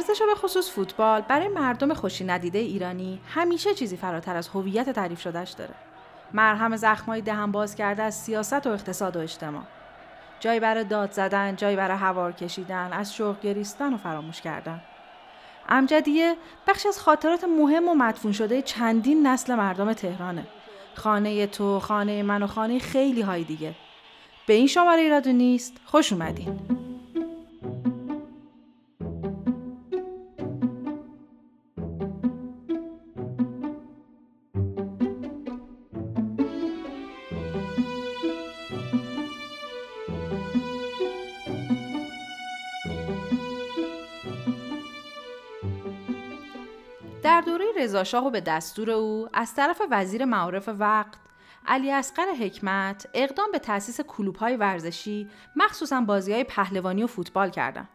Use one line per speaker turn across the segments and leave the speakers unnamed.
ورزش و به خصوص فوتبال برای مردم خوشی ندیده ایرانی همیشه چیزی فراتر از هویت تعریف شدهش داره. مرهم زخمای دهن باز کرده از سیاست و اقتصاد و اجتماع. جایی برای داد زدن، جایی برای هوار کشیدن، از شوق گریستن و فراموش کردن. امجدیه بخش از خاطرات مهم و مدفون شده چندین نسل مردم تهرانه. خانه تو، خانه من و خانه خیلی های دیگه. به این شماره ایرادو نیست، خوش اومدین. رضاشاه و به دستور او از طرف وزیر معارف وقت علی اصغر حکمت اقدام به تأسیس های ورزشی مخصوصا های پهلوانی و فوتبال کردند.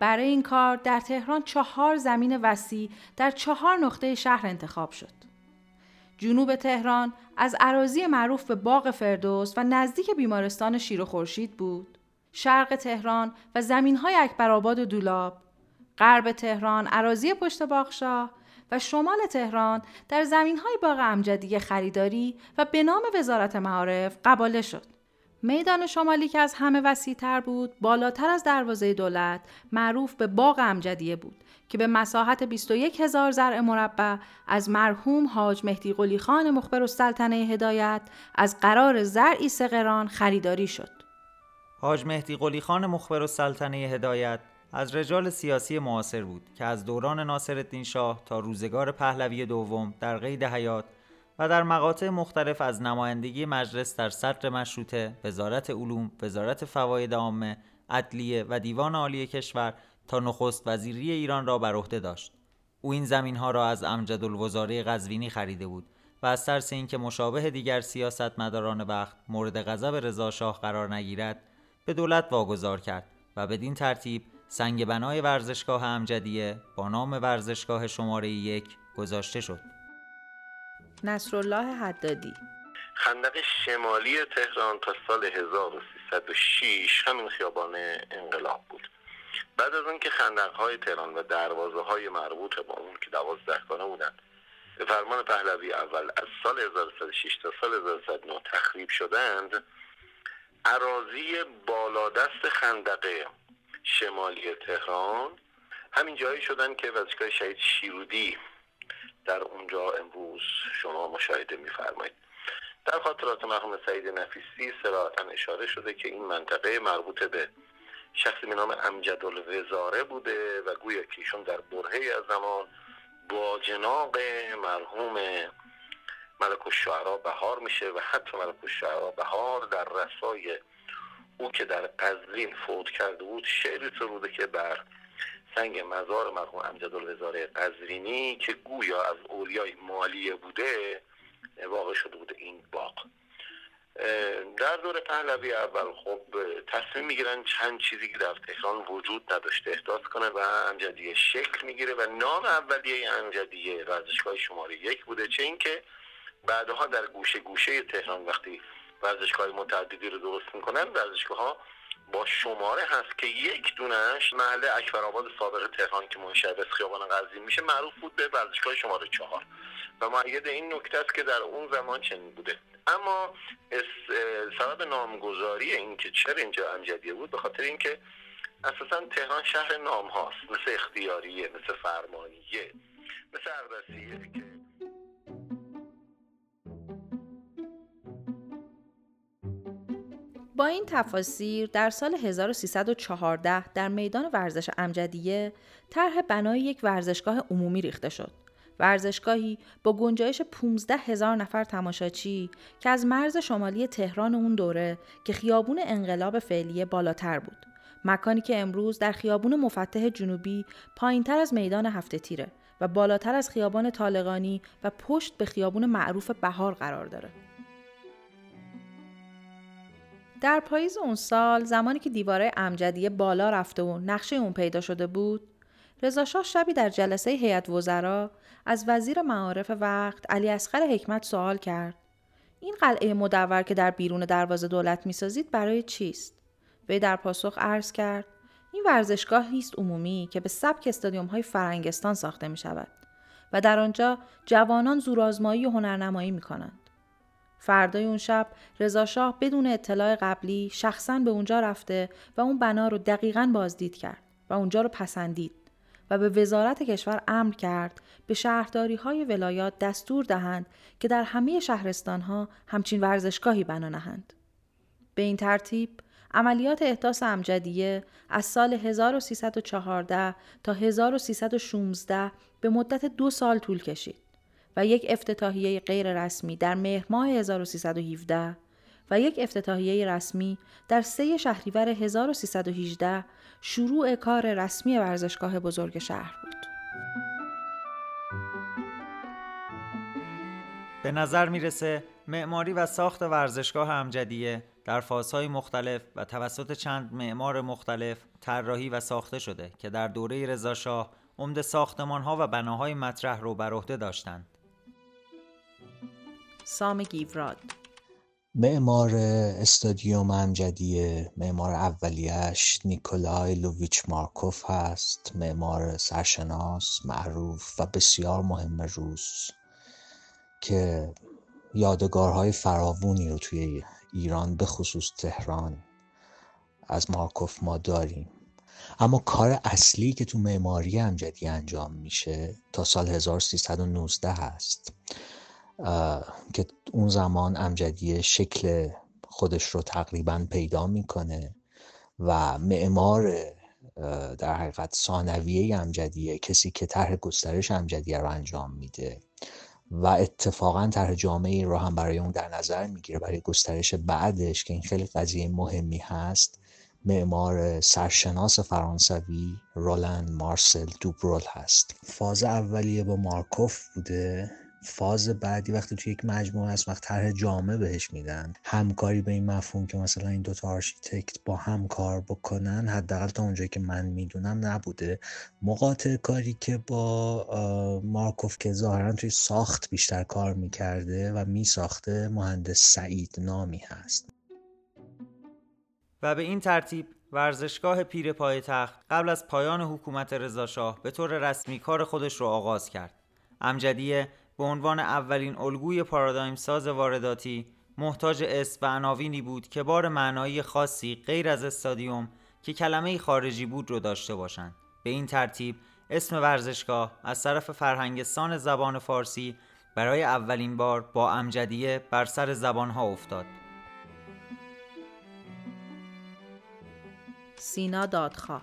برای این کار در تهران چهار زمین وسیع در چهار نقطه شهر انتخاب شد. جنوب تهران از عراضی معروف به باغ فردوس و نزدیک بیمارستان شیر و خورشید بود. شرق تهران و زمین های اکبرآباد و دولاب، غرب تهران عراضی پشت باغشاه و شمال تهران در زمین های باغ امجدی خریداری و به نام وزارت معارف قباله شد. میدان شمالی که از همه وسیع تر بود بالاتر از دروازه دولت معروف به باغ امجدیه بود که به مساحت 21 هزار زرع مربع از مرحوم حاج مهدی قلی خان مخبر السلطنه هدایت از قرار زرعی سقران خریداری شد.
حاج مهدی قلی خان مخبر السلطنه هدایت از رجال سیاسی معاصر بود که از دوران ناصرالدین شاه تا روزگار پهلوی دوم در قید حیات و در مقاطع مختلف از نمایندگی مجلس در صدر مشروطه، وزارت علوم، وزارت فواید عامه، عدلیه و دیوان عالی کشور تا نخست وزیری ایران را بر عهده داشت. او این زمین ها را از امجد الوزاره قزوینی خریده بود و از ترس اینکه مشابه دیگر سیاستمداران وقت مورد غضب رضا شاه قرار نگیرد به دولت واگذار کرد و بدین ترتیب سنگ بنای ورزشگاه امجدیه با نام ورزشگاه شماره یک گذاشته شد.
نصرالله حدادی
خندق شمالی تهران تا سال 1306 همین خیابان انقلاب بود بعد از اینکه خندق های تهران و دروازه های مربوط با اون که دوازده خانه بودن به فرمان پهلوی اول از سال 1106 تا سال 1109 تخریب شدند عراضی بالادست خندقه شمالی تهران. همین جایی شدن که وزشگاه شهید شیرودی در اونجا امروز شما مشاهده میفرمایید. در خاطرات مرحوم سعید نفیسی سراحتا اشاره شده که این منطقه مربوط به شخصی به نام امجد الوزاره بوده و گویا که ایشون در برهه از زمان با جناق مرحوم ملک الشعرا بهار میشه و حتی ملک الشعرا بهار در رسای او که در قزوین فوت کرده بود شعری سروده که بر سنگ مزار مرحوم امجد الوزاره قزوینی که گویا از اولیای مالیه بوده واقع شده بوده این باغ. در دور پهلوی اول خب تصمیم می‌گیرن چند چیزی که در تهران وجود نداشته احداث کنه و امجدیه شکل می‌گیره و نام اولیه امجدیه ورزشگاه شماره یک بوده چه اینکه بعدها در گوشه گوشه تهران وقتی ورزشگاه متعددی رو درست می‌کنن. ورزشگاه ها با شماره هست که یک دونش محل اکبرآباد سابق تهران که منشأ از خیابان قزوین میشه معروف بود به ورزشگاه شماره چهار. و معید این نکته است که در اون زمان چنین بوده. اما سبب نامگذاری این که چرا اینجا امجدیه بود به خاطر اینکه اساسا تهران شهر نام هاست مثل اختیاریه مثل فرمانیه مثل اقدسیه که
با این تفاسیر در سال 1314 در میدان ورزش امجدیه طرح بنای یک ورزشگاه عمومی ریخته شد. ورزشگاهی با گنجایش 15 هزار نفر تماشاچی که از مرز شمالی تهران اون دوره که خیابون انقلاب فعلی بالاتر بود. مکانی که امروز در خیابون مفتح جنوبی پایینتر از میدان هفته تیره و بالاتر از خیابان طالقانی و پشت به خیابون معروف بهار قرار داره. در پاییز اون سال زمانی که دیواره امجدیه بالا رفته و نقشه اون پیدا شده بود رضاشاه شبی در جلسه هیئت وزرا از وزیر معارف وقت علی اصغر حکمت سوال کرد این قلعه مدور که در بیرون دروازه دولت می‌سازید برای چیست وی در پاسخ عرض کرد این ورزشگاه است عمومی که به سبک استادیوم های فرنگستان ساخته می شود و در آنجا جوانان زورآزمایی و هنرنمایی می کنند. فردای اون شب رضا شاه بدون اطلاع قبلی شخصا به اونجا رفته و اون بنا رو دقیقا بازدید کرد و اونجا رو پسندید و به وزارت کشور امر کرد به شهرداری های ولایات دستور دهند که در همه شهرستان ها همچین ورزشگاهی بنا نهند. به این ترتیب عملیات احداث امجدیه از سال 1314 تا 1316 به مدت دو سال طول کشید و یک افتتاحیه غیر رسمی در مهر ماه 1317 و یک افتتاحیه رسمی در سه شهریور 1318 شروع کار رسمی ورزشگاه بزرگ شهر بود.
به نظر می‌رسه معماری و ساخت ورزشگاه امجدیه در فازهای مختلف و توسط چند معمار مختلف طراحی و ساخته شده که در دوره رضاشاه عمده ساختمانها و بناهای مطرح رو بر عهده داشتند.
سام گیوراد
معمار استادیوم امجدیه معمار اولیش نیکولای لوویچ مارکوف هست معمار سرشناس معروف و بسیار مهم روس که یادگارهای فراوونی رو توی ایران به خصوص تهران از مارکوف ما داریم. اما کار اصلی که تو معماری امجدی انجام میشه تا سال 1319 هست. که اون زمان امجدیه شکل خودش رو تقریبا پیدا می‌کنه و معمار در حقیقت ثانویه امجدیه کسی که طرح گسترش امجدیه رو انجام میده و اتفاقا طرح جامع رو هم برای اون در نظر می‌گیره برای گسترش بعدش که این خیلی قضیه مهمی هست. معمار سرشناس فرانسوی رولند مارسل دوبرول هست. فاز اولیه با مارکوف بوده. فاز بعدی وقتی توی یک مجموعه است وقت طرح جامع بهش میدن. همکاری به این مفهوم که مثلا این دوتا آرشیتکت با هم کار بکنن حداقل تا اونجایی که من می‌دونم نبوده. مقاطع کاری که با مارکوف که ظاهرا توی ساخت بیشتر کار می‌کرده و میساخته مهندس سعید نامی هست.
و به این ترتیب ورزشگاه پیر تخت قبل از پایان حکومت رضاشاه به طور رسمی کار خودش رو آغاز کرد. امجدیه به عنوان اولین الگوی پارادایم ساز وارداتی محتاج اسم و عناوینی بود که بار معنایی خاصی غیر از استادیوم که کلمه خارجی بود رو داشته باشند. به این ترتیب اسم ورزشگاه از طرف فرهنگستان زبان فارسی برای اولین بار با امجدیه بر سر زبانها افتاد.
سینا دادخواه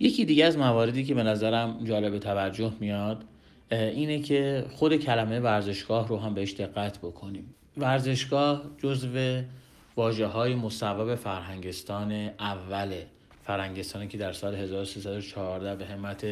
یکی دیگه از مواردی که به نظرم جالب توجه میاد اینه که خود کلمه ورزشگاه رو هم بهش دقت بکنیم. ورزشگاه جزو واجه های مصوب فرهنگستان اوله فرهنگستانی که در سال 1314 به همت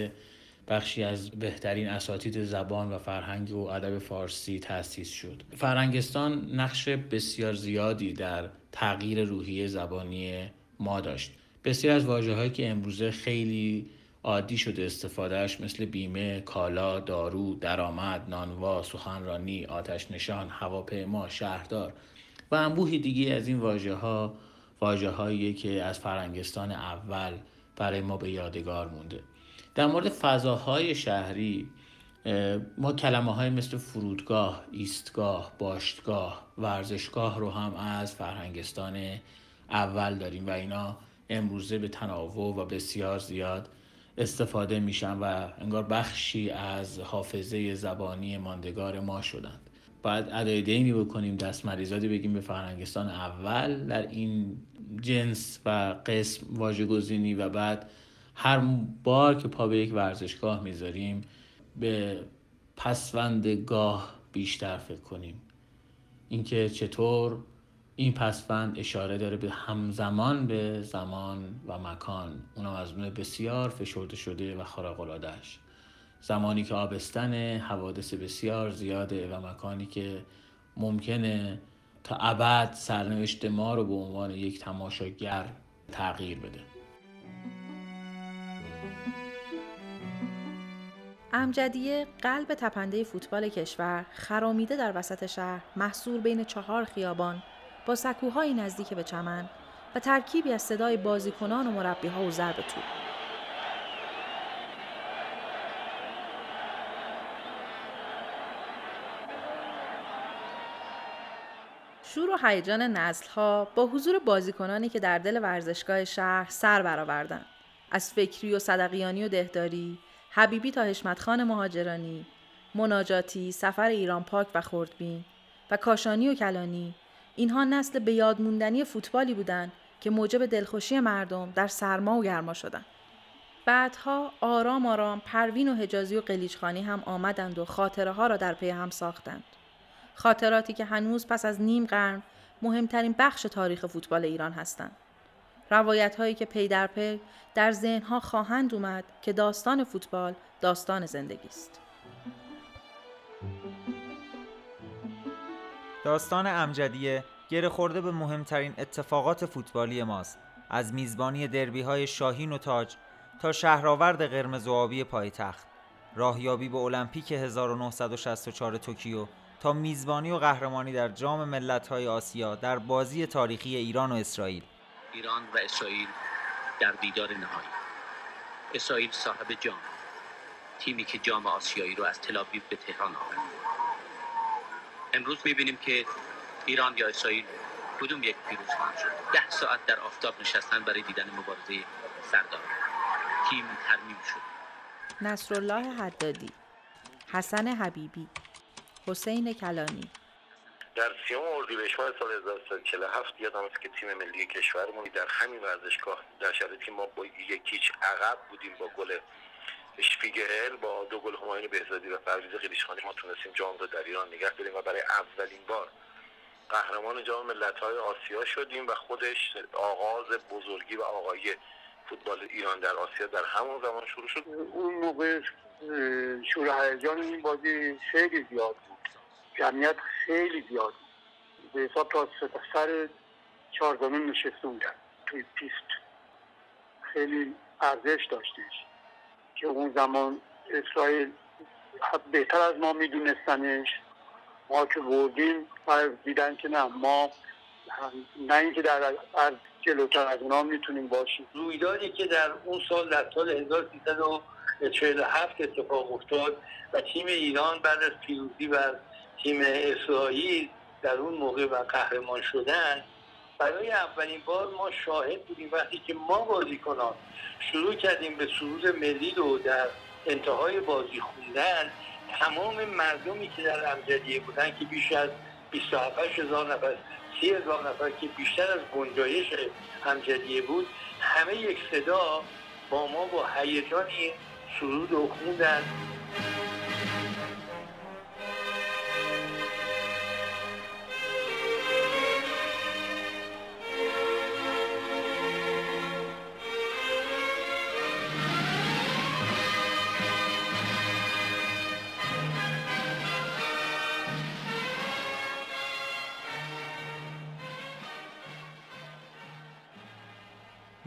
بخشی از بهترین اساتید زبان و فرهنگ و ادب فارسی تأسیس شد. فرهنگستان نقش بسیار زیادی در تغییر روحیه زبانی ما داشت. بسیار از واجه هایی که امروزه خیلی عادی شده استفادهش مثل بیمه، کالا، دارو، درآمد، نانوا، سخنرانی، آتش نشان، هواپیما، شهردار و انبوهی دیگه از این واژه ها واجه هایی که از فرنگستان اول برای ما به یادگار مونده. در مورد فضاهای شهری ما کلمه های مثل فرودگاه، ایستگاه، باشتگاه، ورزشگاه رو هم از فرهنگستان اول داریم و اینا امروزه به تناوب و بسیار زیاد استفاده میشن و انگار بخشی از حافظه زبانی ماندگار ما شدند. باید ادای دینی بکنیم دست مریضاتی بگیم به فرهنگستان اول. در این جنس و قسم واژه گزینی و بعد هر بار که پا به یک ورزشگاه می‌ذاریم به پسوندگاه بیشتر فکر کنیم. اینکه چطور این پسفند اشاره داره به همزمان به زمان و مکان. اونم از اون بسیار فشرده شده و خارق‌العاده‌اش. زمانی که آبستن حوادث بسیار زیاده و مکانی که ممکنه تا ابد سرنوشت ما رو به عنوان یک تماشاگر تغییر بده.
امجدیه قلب تپنده فوتبال کشور خرامیده در وسط شهر محصور بین چهار خیابان. با سکوهای نزدیک به چمن و ترکیبی از صدای بازیکنان و مربیها و ضرب توپ. شور و هیجان نسلها با حضور بازیکنانی که در دل ورزشگاه شهر سر برآوردند. از فکری و صدقیانی و دهداری حبیبی تا حشمتخان مهاجرانی مناجاتی سفر ایران پاک و خردبین و کاشانی و کلانی اینها نسل به یاد موندنی فوتبالی بودند که موجب دلخوشی مردم در سرما و گرما شدند بعدها آرام آرام پروین و حجازی و قلیچخانی هم آمدند و خاطره ها را در پی هم ساختند خاطراتی که هنوز پس از نیم قرن مهمترین بخش تاریخ فوتبال ایران هستند. روایت هایی که پی در پی در ذهنها خواهند اومد که داستان فوتبال داستان زندگی است.
داستان امجدیه گره خورده به مهمترین اتفاقات فوتبالی ماست. از میزبانی دربی های شاهین و تاج تا شهرآورد قرمز و آبی پایتخت. راهیابی به المپیک 1964 توکیو تا میزبانی و قهرمانی در جام ملت‌های آسیا در بازی تاریخی ایران و اسرائیل.
ایران و اسرائیل در دیدار نهایی. اسرائیل صاحب جام تیمی که جام آسیایی رو از تل‌آویو به تهران آورد. امروز می‌بینیم که ایران یا اسرائیل کدوم یک پیروز خواهند شد؟ ده ساعت در آفتاب نشستن برای دیدن مبارزه سردار. تیم ترمیم شد.
نصرالله حدادی حسن حبیبی حسین کلانی.
در سیام اردیبهشت ماه سال 1347 یادم است که تیم ملی کشورمون در همین ورزشگاه در شرایطی ما با یکیچ عقب بودیم با گل شپیگل با دو گل هماین بهزادی و پرویز قلیشخانی ما تونستیم جام رو در ایران نگه داریم و برای اولین بار قهرمان جام ملت‌های آسیا شدیم و خودش آغاز بزرگی و آقایی فوتبال ایران در آسیا در همون زمان شروع شد.
اون موقع شور هیجان این بازی خیلی زیاد بود. جمعیت خیلی زیاد بود. به حساب تا سر چهار زمین نشسته بودن. توی پیست خیلی ارزش داشتش. که اون زمان اسرائیل بهتر از ما میدونستنش ما که بردیم و دیدن که نه ما نه اینکه در از جلوتر از اونا می‌تونیم باشیم.
رویدادی که در اون سال در سال 1347 اتفاق افتاد و تیم ایران بعد از پیروزی و تیم اسرائیل در اون موقع و قهرمان شدن برای اولین بار ما شاهد بودیم وقتی که ما بازیکنان شروع کردیم به سرود ملی رو در انتهای بازی خوندن تمام مردمی که در امجدیه بودن که بیش از 27 هزار نفر سی هزار نفر که بیشتر از گنجایش امجدیه بود همه یک صدا با ما با هیجانی سرود رو خوندن.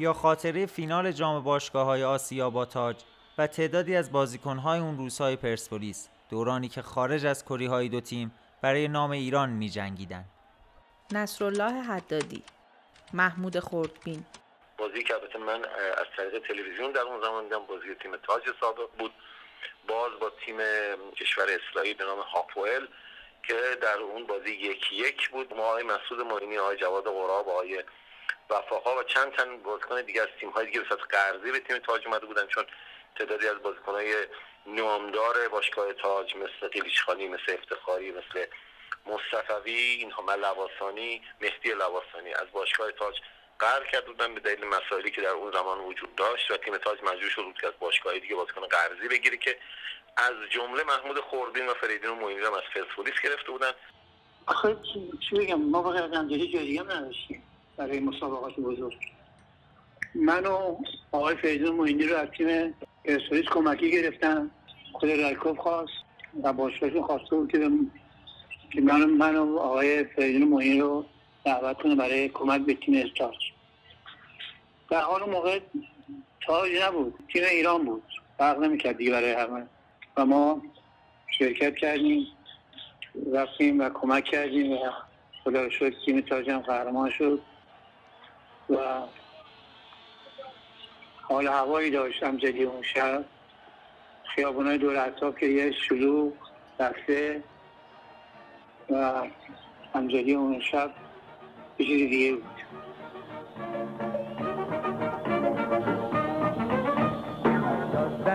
یا خاطره فینال جام باشگاه های آسیا با تاج و تعدادی از بازیکنهای اون روزهای پرسپولیس دورانی که خارج از کری های دو تیم برای نام ایران می جنگیدن.
نصرالله حدادی محمود خردبین.
بازی که البته من از طریق تلویزیون در اون زمان دیدم بازی تیم تاج سابق بود. باز با تیم کشور اسرائیل به نام هاپوئل که در اون بازی یکی یک بود. ما آقای مسعود معینی آقای جواد قراب آقای وفاقا و چند تن بازیکن دیگه از تیم های دیگه به قرضی به تیم تاج اومده بودن چون تعدادی از های نامدار باشگاه تاج مثل قلیچخانی مثل افتخاری مثل مصطفوی اینها لواسانی مهدی لواسانی از باشگاه تاج قرض کرده بودن به دلیل مسائلی که در اون زمان وجود داشت و تیم تاج مجبور شد که از باشگاه دیگه بازیکن قرضی بگیره که از جمله محمود خوردین و فریدین و هم از پرسپولیس گرفته بودن.
آخه چی بگم؟ ما از جای دیگه نداشتیم. برای مسابقات بزرگ. من و آقای فیضون موینی رو از تیم پرسپولیس کمکی گرفتم. خود رایکوف خواست و باشگاهشون خواسته بود که که من من و آقای فیضون موینی رو دعوت کنه برای کمک به تیم استارچ در حال موقع تاج نبود تیم ایران بود. فرق نمی‌کرد دیگه برای همه. و ما شرکت کردیم رفتیم و کمک کردیم و خدا شد تیم تاج هم قهرمان شد.
و حال هوایی داشتم جدی اون شب. خیابونای دور اطراف که یه شلوغ دسته و همجدی اون شب یه چیزی دیگه بود.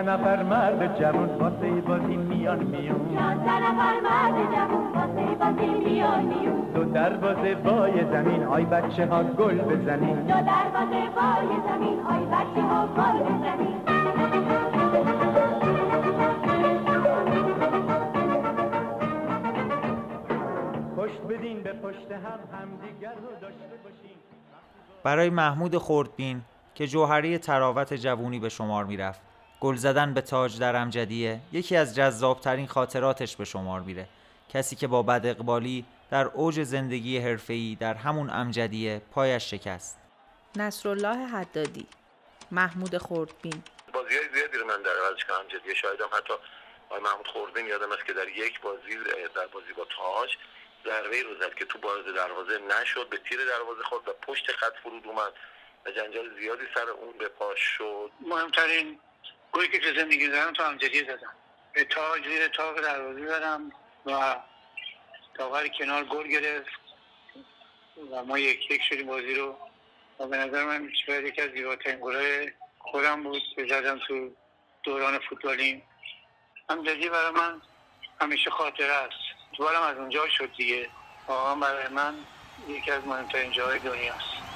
نفر مرد جوان واسه بازی میان میون. نفر مرد جوان واسه بازی میان میون. دو دروازه بای زمین آی بچه ها گل بزنین دو دروازه بای زمین آی بچه ها گل بزنین پشت بدین به پشت هم همدیگر رو داشته باشین.
برای محمود خردبین که جوهری تراوت جوونی به شمار می‌رفت. گل زدن به تاج در امجدیه. یکی از جذابترین خاطراتش به شمار میره. کسی که با بد اقبالی در اوج زندگی حرفه‌ای در همون امجدیه پایش شکست.
نصرالله حدادی محمود خردبین
بازی های زیادی رو من در ورزشگاه امجدیه شاهدم حتی آقای محمود خردبین یادم است که در یک بازی در بازی با تاج ضربه رو زد که تو باز دروازه نشد به تیر دروازه خورد و پشت خط فرود اومد و جنجال زیادی سر اون به پاش شد.
مهمترین گویی که تو زندگی زدم تو همجدی زدم. به تاج زیر تاق دروازه زدم و تاقر کنار گل گرفت و ما یک یک شدیم بازی رو. و به نظر من شاید یکی از زیباترین گلای خودم بود که زدم تو دوران فوتبالیم. همجدی برای من همیشه خاطره است. فوتبالم از اونجا شد دیگه. واقعا برای من یکی از مهمترین جاهای دنیاست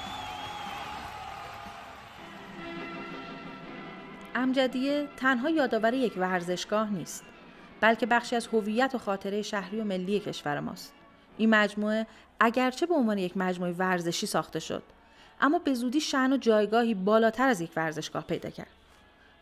امجدیه تنها یادآور یک ورزشگاه نیست بلکه بخشی از هویت و خاطره شهری و ملی کشور ماست این مجموعه اگرچه به عنوان یک مجموعه ورزشی ساخته شد اما به زودی شن و جایگاهی بالاتر از یک ورزشگاه پیدا کرد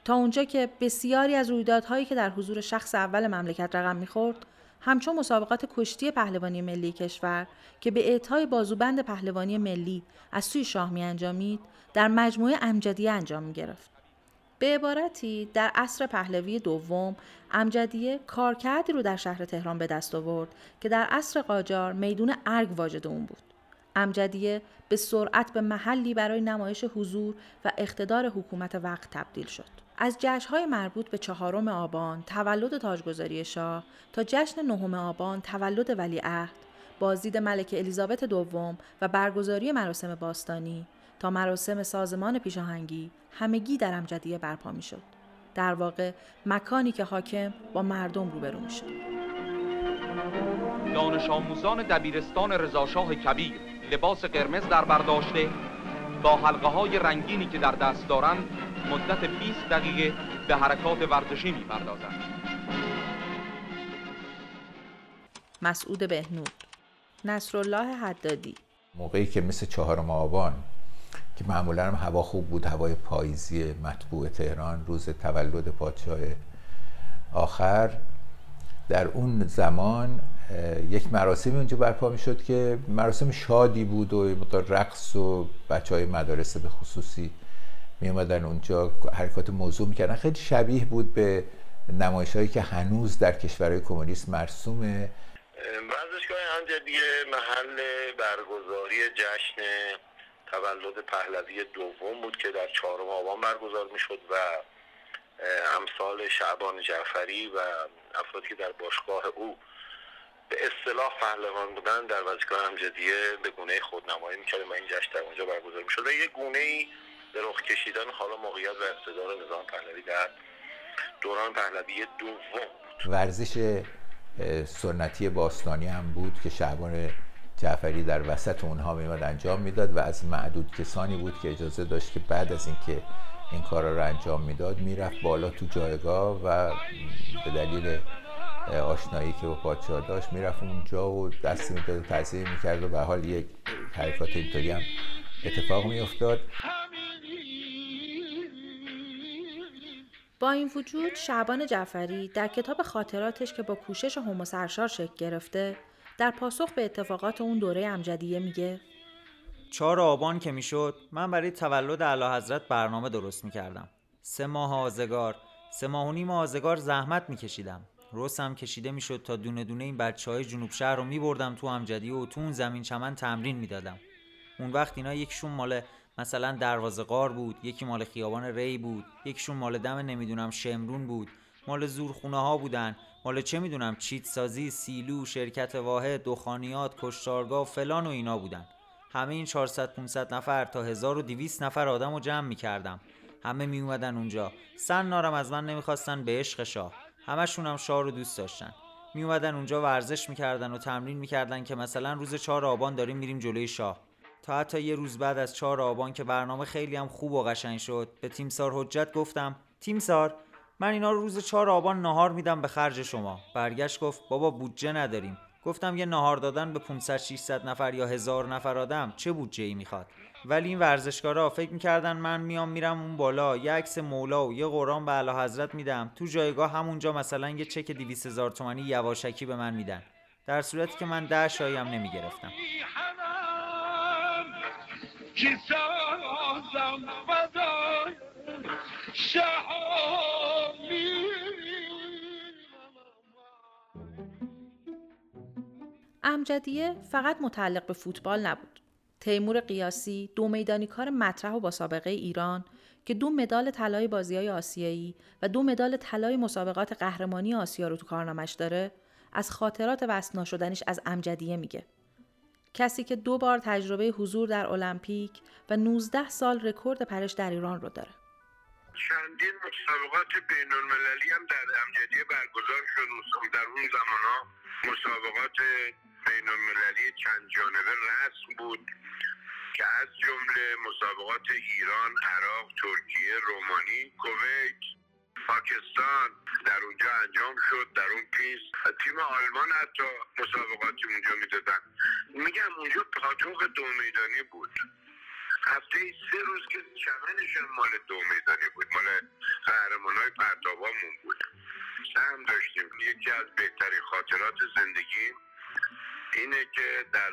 تا اونجا که بسیاری از رویدادهایی که در حضور شخص اول مملکت رقم می‌خورد همچون مسابقات کشتی پهلوانی ملی کشور که به اعطای بازوبند پهلوانی ملی از سوی شاه می انجامید در مجموعه امجدیه انجام می گرفت. به عبارتی در عصر پهلوی دوم امجدیه کارکردی رو در شهر تهران به دست آورد که در عصر قاجار میدون ارگ واجد اون بود. امجدیه به سرعت به محلی برای نمایش حضور و اقتدار حکومت وقت تبدیل شد. از جشنهای مربوط به چهارم آبان تولد تاجگذاری شاه تا جشن نهم آبان تولد ولیعهد بازدید ملکه الیزابت دوم و برگزاری مراسم باستانی تا مراسم سازمان پیشاهنگی همگی در امجدیه برپا می شد. در واقع مکانی که حاکم با مردم روبرو می شد.
دانش آموزان دبیرستان رضاشاه کبیر لباس قرمز در برداشته با حلقه های رنگینی که در دست دارند مدت 20 دقیقه به حرکات ورزشی می پردازند.
مسعود بهنود نصرالله حدادی
موقعی که مثل چهارم آبان که معمولا هم هوا خوب بود هوای پاییزی مطبوع تهران روز تولد پادشاه آخر. در اون زمان یک مراسمی اونجا برپا می شد که مراسم شادی بود و رقص و بچه های مدارس به خصوصی می اومدن اونجا حرکات موضوع می‌کردن. خیلی شبیه بود به نمایش هایی که هنوز در کشورهای کمونیست مرسومه.
ورزشگاه امجدیه محل برگزاری جشن تولد پهلوی دوم بود که در چهارم آبان برگزار می‌شد و امثال شعبان جعفری و افرادی که در باشگاه او به اصطلاح پهلوان بودن در ورزشگاه امجدیه به گونه خودنمایی می‌کرد و این جشن در اونجا برگزار می‌شد و یه گونه ای به رخ کشیدن حالا موقعیت و اقتدار نظام پهلوی در دوران پهلوی دوم بود.
ورزش سنتی باستانی هم بود که شعبان جعفری در وسط اونها میمد انجام می‌داد و از معدود کسانی بود که اجازه داشت که بعد از اینکه این کارا رو انجام می‌داد می‌رفت بالا تو جایگاه و به دلیل آشنایی که با پادشاه داشت می‌رفت اونجا و دستی می‌داد و تعظیم می‌کرد و به حال یک حرکات اینطوری هم اتفاق میافتاد.
با این وجود شعبان جعفری در کتاب خاطراتش که با کوشش هومو سرشار شکل گرفته در پاسخ به اتفاقات اون دوره امجدیه میگه؟
چهار آبان که می‌شد من برای تولد اعلی حضرت برنامه درست می‌کردم. سه ماه آزگار سه ماه و نیم آزگار زحمت میکشیدم. رسم کشیده می‌شد تا دونه دونه این بچه های جنوب شهر رو میبردم تو امجدیه و تو اون زمین چمن تمرین می‌دادم. اون وقت اینا یکشون مال مثلا دروازه قار بود یکی مال خیابان ری بود یکیشون مال دم نمی‌دونم شمرون بود. مال زورخونه ها بودن. مال چه می‌دونم چیت سازی سیلو شرکت واحد دخانیات کشتارگاه فلان و اینا بودن. همه این 400 500 نفر تا 1200 نفر آدم رو جمع می‌کردم. همه می اومدن اونجا. سن نارم از من نمی‌خواستن به عشق شاه. همشون هم شاه رو دوست داشتن. می اومدن اونجا ورزش می‌کردن و تمرین می‌کردن که مثلا روز 4 آبان داریم میریم جلوی شاه. تا حتی یه روز بعد از 4 آبان که برنامه خیلی هم خوب و قشنگ شد به تیمسار حجت گفتم تیمسار من اینا رو روز 4 آبان نهار میدم به خرج شما. برگشت گفت بابا بودجه نداریم. گفتم یه نهار دادن به 500 600 نفر یا هزار نفر آدم چه بودجه ای می‌خواد؟ ولی این ورزشکارا فکر می‌کردن من میام میرم اون بالا یه عکس مولا و یه قرآن به اعلی حضرت میدم. تو جایگاه همونجا مثلا یه چک 200 هزار تومانی یواشکی به من میدن. در صورتی که من ده شایم نمی‌گرفتم.
امجدیه فقط متعلق به فوتبال نبود. تیمور قیاسی دو میدانی کار مطرح و با سابقه ایران که دو مدال طلای بازیای آسیایی و دو مدال طلای مسابقات قهرمانی آسیا رو تو کارنامش داره از خاطرات وصل شدنش از امجدیه میگه. کسی که دو بار تجربه حضور در المپیک و 19 سال رکورد پرش در ایران رو داره.
چندین مسابقات بین المللی هم در امجدیه برگزار شد. در اون زمان ها مسابقات بین المللی چند جانبه رسم بود که از جمله مسابقات ایران، عراق، ترکیه، رومانی، کویت، پاکستان در اونجا انجام شد در اون پیست تیم آلمان حتی مسابقاتی اونجا می‌دادن. میگم اونجا پاتوق دو میدانی بود. هفته سه روز که چمنشون مال دو میدانی بود مال قهرمان های پرتابامون بود. سهم داشتیم. یکی از بهترین خاطرات زندگی اینه که در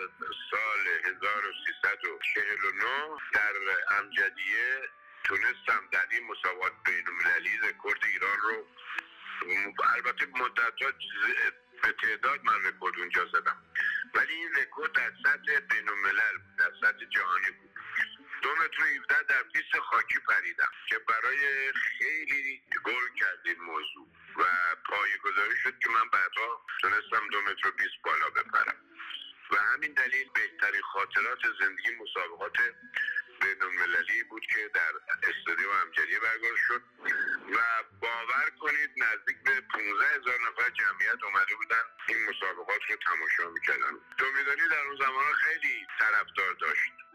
سال 1349 در امجدیه تونستم در این مسابقات بین المللی رکورد ایران رو البته مدت به تعداد من رکورد اونجا زدم. ولی این رکورد در سطح بین الملل بود در سطح جهانی بود. دو متر 17 در پیست خاکی پریدم که برای خیلی گل کرد این موضوع و پای گذاری شد که من بعدها تونستم دو متر 20 بالا بپرم. و همین دلیل بهترین خاطرات زندگی مسابقات بین المللی بود که در استادیوم امجدیه برگزار شد و باور کنید نزدیک به 15 هزار نفر جمعیت اومده بودن این مسابقات رو تماشا می‌کردن. دومیدانی در اون زمان خیلی طرفدار داشت.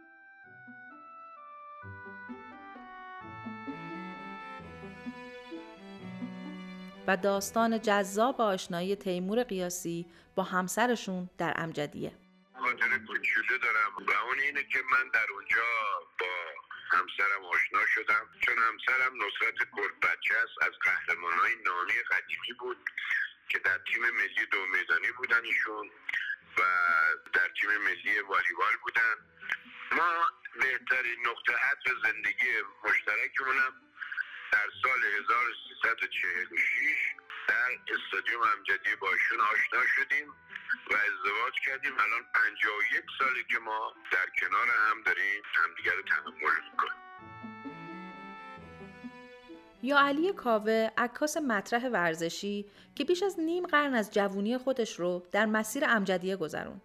و داستان جذاب آشنایی تیمور قیاسی با همسرشون در امجدیه.
خاطر کوچولو دارم. و اون اینه که من در اونجا با همسرم آشنا شدم. چون همسرم نصرت کرد بچه است از قهرمان های نامی قدیمی بود که در تیم ملی دو میدانی بودن ایشون و در تیم ملی والیبال بودن. ما بهترین نقطه عطف زندگی مشترکمونم. در سال 1346 در استادیوم امجدی با ایشون آشنا شدیم و ازدواج کردیم. الان 51 سالی که ما در کنار هم داریم همدیگر رو تحمل می‌کنیم.
یا علی کاوه عکاس مطرح ورزشی که بیش از نیم قرن از جوونی خودش رو در مسیر امجدیه گذروند.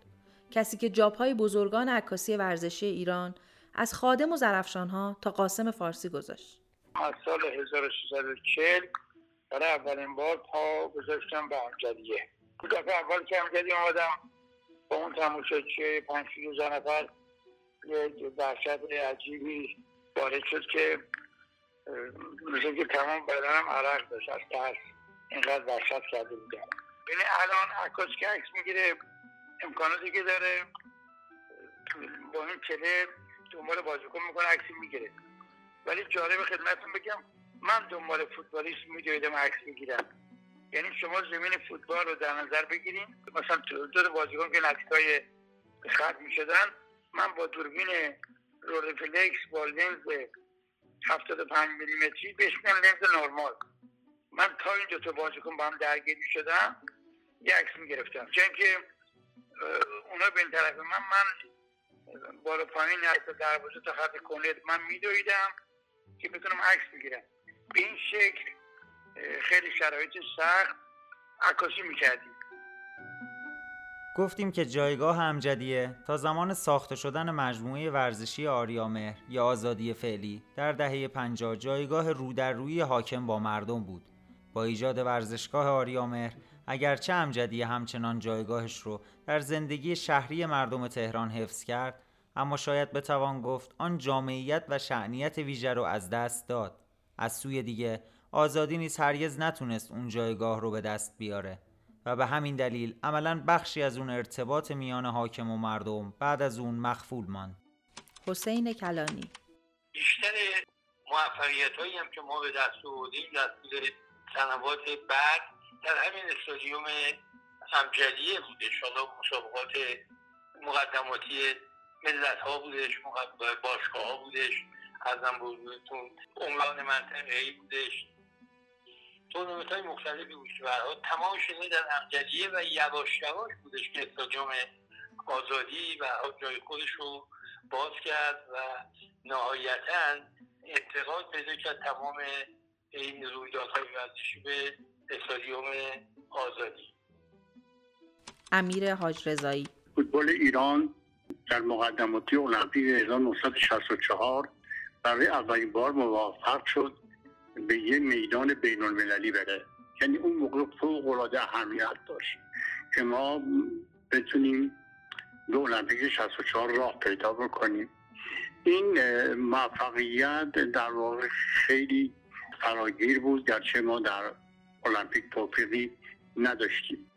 کسی که جابهای بزرگان عکاسی ورزشی ایران از خادم و زرفشانها تا قاسم فارسی گذاشت.
از سال 1340 برای اولین بار پا گذاشتم به امجدیه دفعه اول که امجدی آمدم با اون تماشاچی پنج روزه نفر یه وحشت عجیبی وارد شد که مثل که تمام بدنم عرق داشت از ترس اینقدر وحشت کرده بودم. ببین الان عکاس که عکس می‌گیره امکاناتی که داره با این چله دنبال بازیکن می‌کنه عکسی می‌گیره. ولی جالب خدمتتون بگم من دنبال فوتبالیست میدویدم عکس می‌گیرم. یعنی شما زمین فوتبال رو در نظر بگیریم مثلا دو بازیکن که نکتای خط می‌شدن من با دوربین رولفلکس با لنز 75 میلیمتری بهش لنز نرمال. من تا این دو تا بازیکن با هم درگیر می‌شدم یه عکس می‌گرفتم. چون که اونا به این طرف من من
بالا پایین حتی دروازه تا خط کنت من میدویدم. که بتونم عکس بگیرم. به این شکل خیلی شرایط سخت عکاسی می‌کردیم.
گفتیم که جایگاه امجدیه تا زمان ساخته شدن مجموعه ورزشی آریامهر یا آزادی فعلی در دهه 50 جایگاه رو در روی حاکم با مردم بود. با ایجاد ورزشگاه آریامهر اگرچه امجدیه همچنان جایگاهش رو در زندگی شهری مردم تهران حفظ کرد اما شاید بتوان گفت آن جامعیت و شعنیت ویژه رو از دست داد. از سوی دیگه آزادی نیز هرگز نتونست اون جایگاه رو به دست بیاره. و به همین دلیل عملا بخشی از اون ارتباط میان حاکم و مردم بعد از اون مخفول ماند
حسین کلانی
بیشتر موفقیت هایی هم که ما به دست آوردیم در طول سنوات بعد در همین استادیوم همجلیه بودش حالا مسابقات مقدماتی ملت ها بودش باشگاه ها بودش ازم بودتون عنوان منطقه ای بودش. تورنمنت های مختلفی بود که تمام شده در امجدیه و یواش یواش بودش که استادیوم آزادی و جای خودش رو باز کرد و نهایتا انتقال پیدا کرد تمام این رویدادهای ورزشی به استادیوم آزادی.
امیر حاج رضایی.
فوتبال ایران در مقدماتی المپیک 1964 برای اولین بار موفق شد به یه میدان بین المللی بره. یعنی اون موقع فوق العاده اهمیت داشت که ما بتونیم به المپیک 64 راه پیدا بکنیم. این موفقیت در واقع خیلی فراگیر بود گرچه ما در المپیک توفیقی نداشتیم.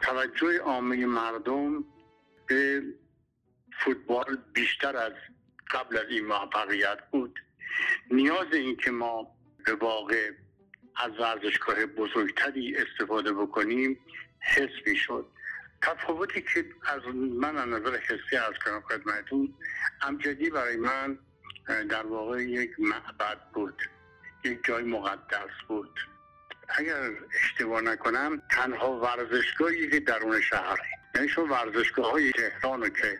توجه عامه مردم به فوتبال بیشتر از قبل از این موفقیت بود. نیاز این که ما به واقع از ورزشگاه بزرگتری استفاده بکنیم حس شد تفاوتی که از من از نظر حسی از کنم خدمتون امجدی برای من در واقع یک معبد بود یک جای مقدس بود. اگر اشتباه نکنم تنها ورزشگاهی که درون شهره یعنی شما ورزشگاه های تهران که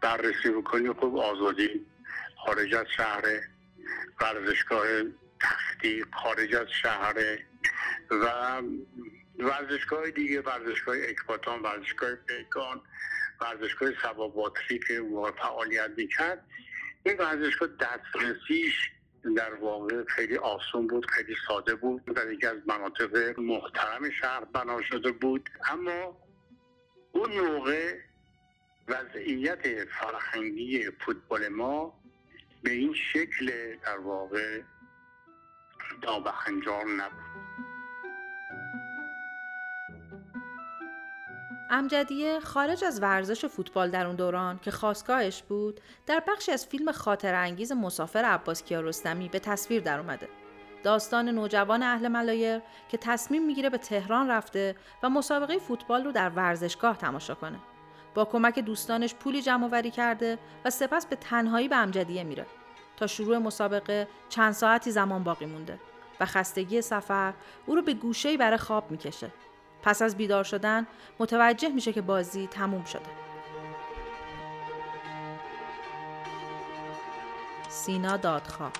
بررسی بکنی خوب آزادی خارج از شهره ورزشگاه تختی خارج از شهره و ورزشگاه دیگه ورزشگاه اکباتان ورزشگاه پیکان ورزشگاه سباباتری که فعالیت می‌کرد. این ورزشگاه دسترسیش در واقع خیلی آسون بود خیلی ساده بود. در یکی از مناطق محترم شهر بنا شده بود. اما اون موقع وضعیت فرهنگی فوتبال ما به این شکل در واقع انجام نبود
امجدیه خارج از ورزش فوتبال در اون دوران که خواستگاهش بود در بخشی از فیلم خاطر انگیز مسافر عباس کیارستمی به تصویر در اومده. داستان نوجوان اهل ملایر که تصمیم می‌گیره به تهران رفته و مسابقه فوتبال رو در ورزشگاه تماشا کنه. با کمک دوستانش پولی جمع وری کرده و سپس به تنهایی به امجدیه میره. تا شروع مسابقه چند ساعتی زمان باقی مونده و خستگی سفر او رو به گوشه‌ای برای خواب می‌کشه. پس از بیدار شدن متوجه میشه که بازی تموم شده. سینا دادخواه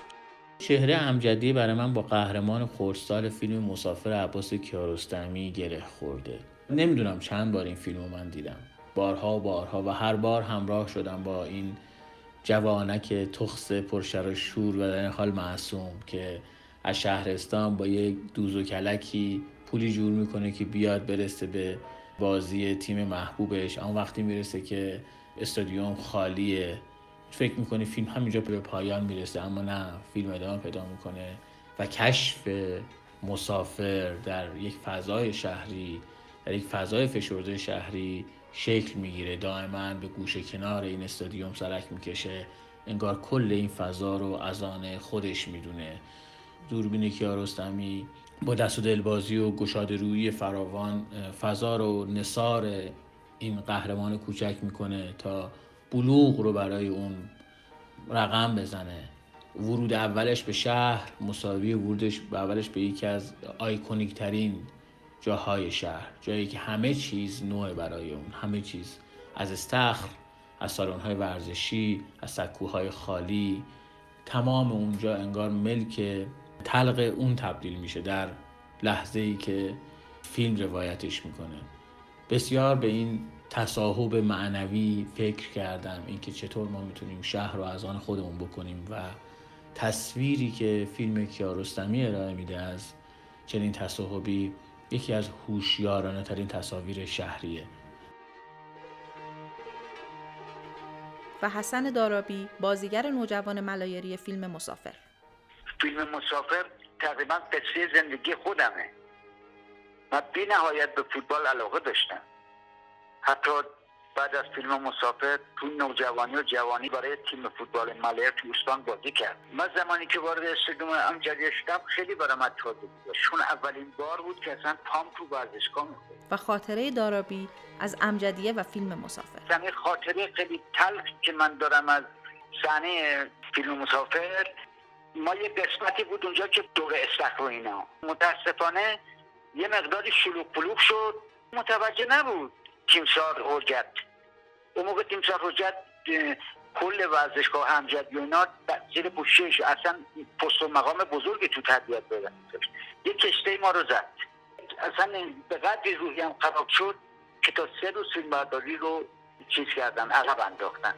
چهره امجدی برای من با قهرمان خورستال فیلم مسافر عباس کیارستمی گره خورده نمی‌دونم چند بار این فیلم رو من دیدم بارها و بارها و هر بار همراه شدم با این جوانک تخص پرشر و شور و در این حال معصوم که از شهرستان با یک دوز و کلکی پولی جور می‌کنه که بیاد برسه به بازی تیم محبوبش. اما وقتی می‌رسه که استادیوم خالیه فکر می‌کنه فیلم همینجا به پایان می‌رسه اما نه فیلم ادامه پیدا می‌کنه و کشف مسافر در یک فضای شهری در یک فضای فشرده شهری شکل می‌گیره. دائما به گوشه کنار این استادیوم سرک می‌کشه. انگار کل این فضا رو از آن خودش می‌دونه. دوربین کیارستمی با دست و دلبازی و گشاد روی فراوان فضا رو نصار این قهرمان کوچک می‌کنه تا بلوغ رو برای اون رقم بزنه. ورود اولش به شهر مساوی ورودش به اولش به یکی از آیکونیک ترین جاهای شهر جایی که همه چیز نوع برای اون همه چیز. از استخر از سالن های ورزشی از سکوهای خالی. تمام اونجا انگار ملک تلق اون تبدیل میشه در لحظه ای که فیلم روایتش می‌کنه. بسیار به این تصاحب معنوی فکر کردم اینکه چطور ما می‌تونیم شهر رو از آن خودمون بکنیم و تصویری که فیلم کیارستمی ارائه میده از چنین تصاحبی یکی از هوشیارانه ترین تصاویر شهریه.
و حسن دارابی بازیگر نوجوان ملایری فیلم مسافر.
فیلم مسافر تقریبا قصه زندگی خودمه. من بی نهایت به فوتبال علاقه داشتم. حتی بعد از فیلم مسافر تو نوجوانی و جوانی برای تیم فوتبال ملیر تو استان بازی کرد. من زمانی که وارد استادیوم امجدیه شدم خیلی برای من تازه بود. چون اولین بار بود که اصلا پام تو ورزشگاه می‌خورد.
و خاطره دارابی از امجدیه و فیلم مسافر.
زمین خاطره خیلی تلخ که من دارم از صحنه فیلم مسافر. ما یه قسمتی بود اونجا که دور استخر و اینا. متاسفانه یه مقداری شلوغ پلوغ شد. متوجه نبود. تیمسار حجت. اون موقع تیمسار حجت کل ورزشگاه و اینا زیر پوشش اصلا پست و مقام بزرگی تو تربیت دادن. یه کشته ما رو زد. اصلا به قدری روحی هم خراب شد که تا سه روز فیلم برداری رو چیز کردن عقب انداختن.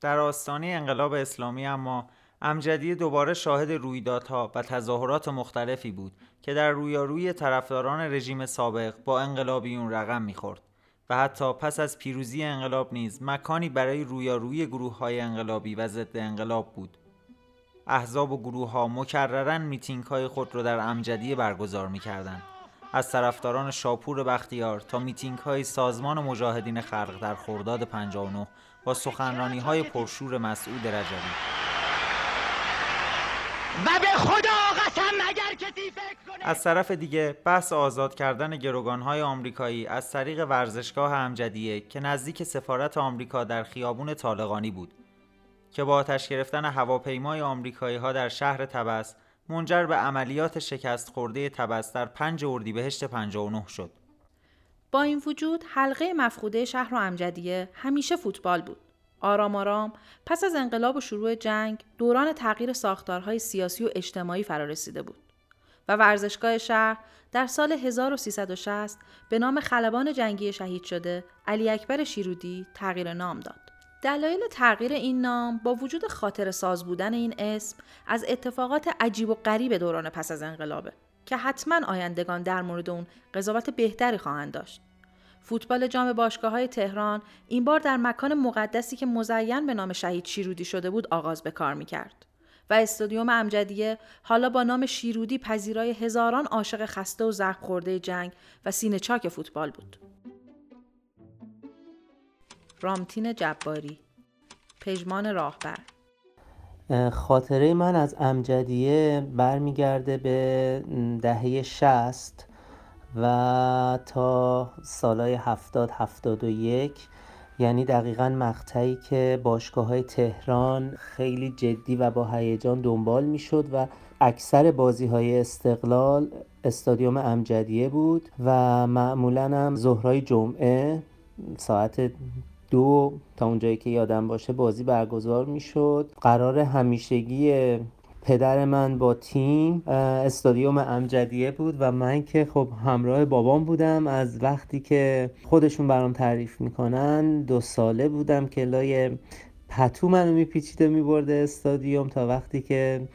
در آستانه انقلاب اسلامی اما امجدیه دوباره شاهد رویدادها و تظاهرات مختلفی بود که در رویارویی طرفداران رژیم سابق با انقلابیون رقم می‌خورد و حتی پس از پیروزی انقلاب نیز مکانی برای رویارویی گروه های انقلابی و ضد انقلاب بود. احزاب و گروه ها مکررا میتینگ های خود را در امجدیه برگزار می‌کردند. از طرفداران شاپور بختیار تا میتینگ های سازمان مجاهدین خلق در خرداد 59 با سخنرانی های پرشور مسعود رجبی
و به خدا قسم اگر کسی فکر کنه
از طرف دیگه بحث آزاد کردن گروگان های آمریکایی از طریق ورزشگاه امجدیه که نزدیک سفارت آمریکا در خیابون طالقانی بود که با آتش گرفتن هواپیمای آمریکایی ها در شهر تبس منجر به عملیات شکست خورده تبس در 5 اردیبهشت 59 شد.
با این وجود حلقه مفقوده شهر و امجدیه همیشه فوتبال بود. آرام آرام پس از انقلاب و شروع جنگ دوران تغییر ساختارهای سیاسی و اجتماعی فرا رسیده بود و ورزشگاه شهر در سال 1360 به نام خلبان جنگی شهید شده علی اکبر شیرودی تغییر نام داد. دلایل تغییر این نام با وجود خاطر ساز بودن این اسم از اتفاقات عجیب و غریب دوران پس از انقلابه که حتما آیندگان در مورد اون قضاوت بهتری خواهند داشت. فوتبال جام باشگاه های تهران این بار در مکان مقدسی که مزین به نام شهید شیرودی شده بود آغاز به کار می کرد. و استادیوم امجدیه حالا با نام شیرودی پذیرای هزاران عاشق خسته و زخم خورده جنگ و سینه چاک فوتبال بود. رامتین جباری پژمان راهبر
خاطره من از امجدیه برمیگرده به دهه شست و تا سالهای هفتاد هفتاد و یک. یعنی دقیقا مقطعی که باشگاه های تهران خیلی جدی و با هیجان دنبال می‌شد و اکثر بازی های استقلال استادیوم امجدیه بود و معمولا هم ظهرهای جمعه ساعت دو تا اونجایی که یادم باشه بازی برگزار می‌شد. قرار همیشگی پدر من با تیم استادیوم امجدیه بود و من که خب همراه بابام بودم. از وقتی که خودشون برام تعریف می‌کنن دو ساله بودم که لای پتو منو میپیچیده میبرده استادیوم تا وقتی که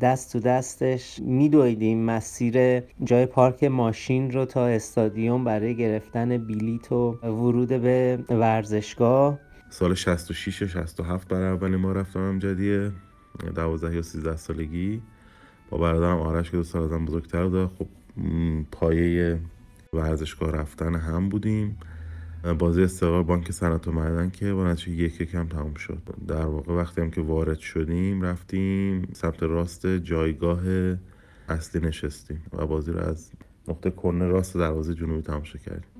دست تو دستش. میدویدیم مسیر جای پارک ماشین رو تا استادیوم برای گرفتن بلیت و ورود به ورزشگاه.
سال 66 و 67 برای اولین ما رفتم امجدیه 12 یا 13 سالگی. با برادرم آرش که دو سال ازم بزرگتر بود. خب پایه ورزشگاه رفتن هم بودیم. بازی استقلال بانک صنعت و معدن که با نتیجه یک یکم تموم شد. در واقع وقتی هم که وارد شدیم رفتیم سمت راست جایگاه اصلی نشستیم و بازی رو از نقطه کرنر راست دروازه جنوبی تماشا کردیم.